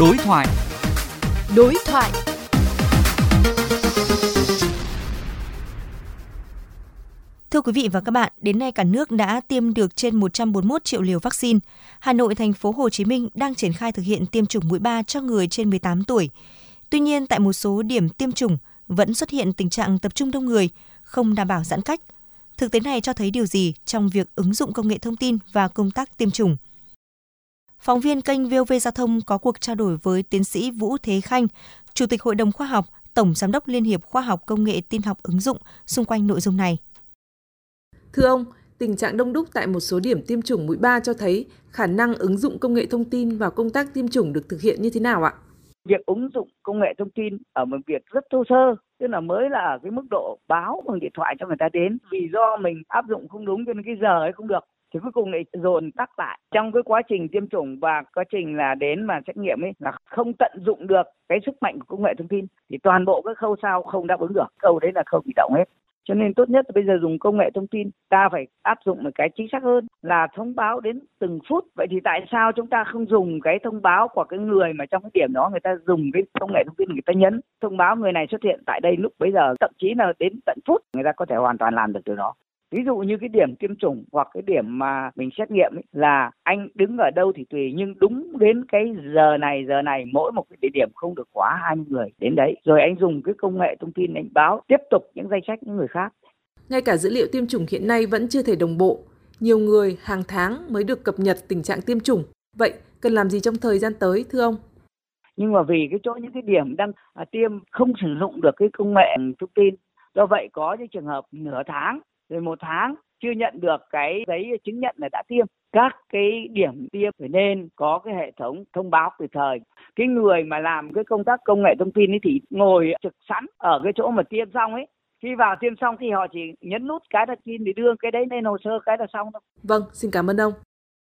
Đối thoại. Đối thoại. Thưa quý vị và các bạn, đến nay cả nước đã tiêm được trên 141 triệu liều vaccine. Hà Nội, thành phố Hồ Chí Minh đang triển khai thực hiện tiêm chủng mũi 3 cho người trên 18 tuổi. Tuy nhiên, tại một số điểm tiêm chủng vẫn xuất hiện tình trạng tập trung đông người, không đảm bảo giãn cách. Thực tế này cho thấy điều gì trong việc ứng dụng công nghệ thông tin và công tác tiêm chủng? Phóng viên kênh VOV Giao thông có cuộc trao đổi với tiến sĩ Vũ Thế Khanh, Chủ tịch Hội đồng Khoa học, Tổng Giám đốc Liên hiệp Khoa học Công nghệ Tin học ứng dụng xung quanh nội dung này. Thưa ông, tình trạng đông đúc tại một số điểm tiêm chủng mũi 3 cho thấy khả năng ứng dụng công nghệ thông tin vào công tác tiêm chủng được thực hiện như thế nào ạ? Việc ứng dụng công nghệ thông tin ở một việc rất thô sơ, tức là mới là ở cái mức độ báo bằng điện thoại cho người ta đến. Vì do mình áp dụng không đúng cho nên cái giờ ấy không được thì cuối cùng lại dồn tắc lại. Trong cái quá trình tiêm chủng và quá trình là đến mà xét nghiệm ấy là không tận dụng được cái sức mạnh của công nghệ thông tin, thì toàn bộ các khâu sau không đáp ứng được. Khâu đấy là khâu bị động hết. Cho nên tốt nhất là bây giờ dùng công nghệ thông tin, ta phải áp dụng một cái chính xác hơn là thông báo đến từng phút. Vậy thì tại sao chúng ta không dùng cái thông báo của cái người mà trong cái điểm đó người ta dùng cái công nghệ thông tin người ta nhấn? Thông báo người này xuất hiện tại đây lúc bây giờ, thậm chí là đến tận phút người ta có thể hoàn toàn làm được điều đó ví dụ như cái điểm tiêm chủng hoặc cái điểm mà mình xét nghiệm ấy, là anh đứng ở đâu thì tùy nhưng đúng đến cái giờ này giờ này mỗi một cái địa điểm không được quá 20 người đến đấy. Rồi anh dùng cái công nghệ thông tin anh báo tiếp tục những danh sách những người khác. Ngay cả dữ liệu tiêm chủng hiện nay vẫn chưa thể đồng bộ. Nhiều người hàng tháng mới được cập nhật tình trạng tiêm chủng. Vậy cần làm gì trong thời gian tới thưa ông? Nhưng mà vì cái chỗ những cái điểm đang à, tiêm không sử dụng được cái công nghệ thông tin do vậy có những trường hợp nửa tháng rồi một tháng chưa nhận được cái giấy chứng nhận là đã tiêm các cái điểm tiêm phải nên có cái hệ thống thông báo kịp thời cái người mà làm cái công tác công nghệ thông tin ấy thì ngồi trực sẵn ở cái chỗ mà tiêm xong ấy khi vào tiêm xong thì họ chỉ nhấn nút cái là tin để đưa cái đấy lên hồ sơ cái là xong thôi. Vâng, xin cảm ơn ông.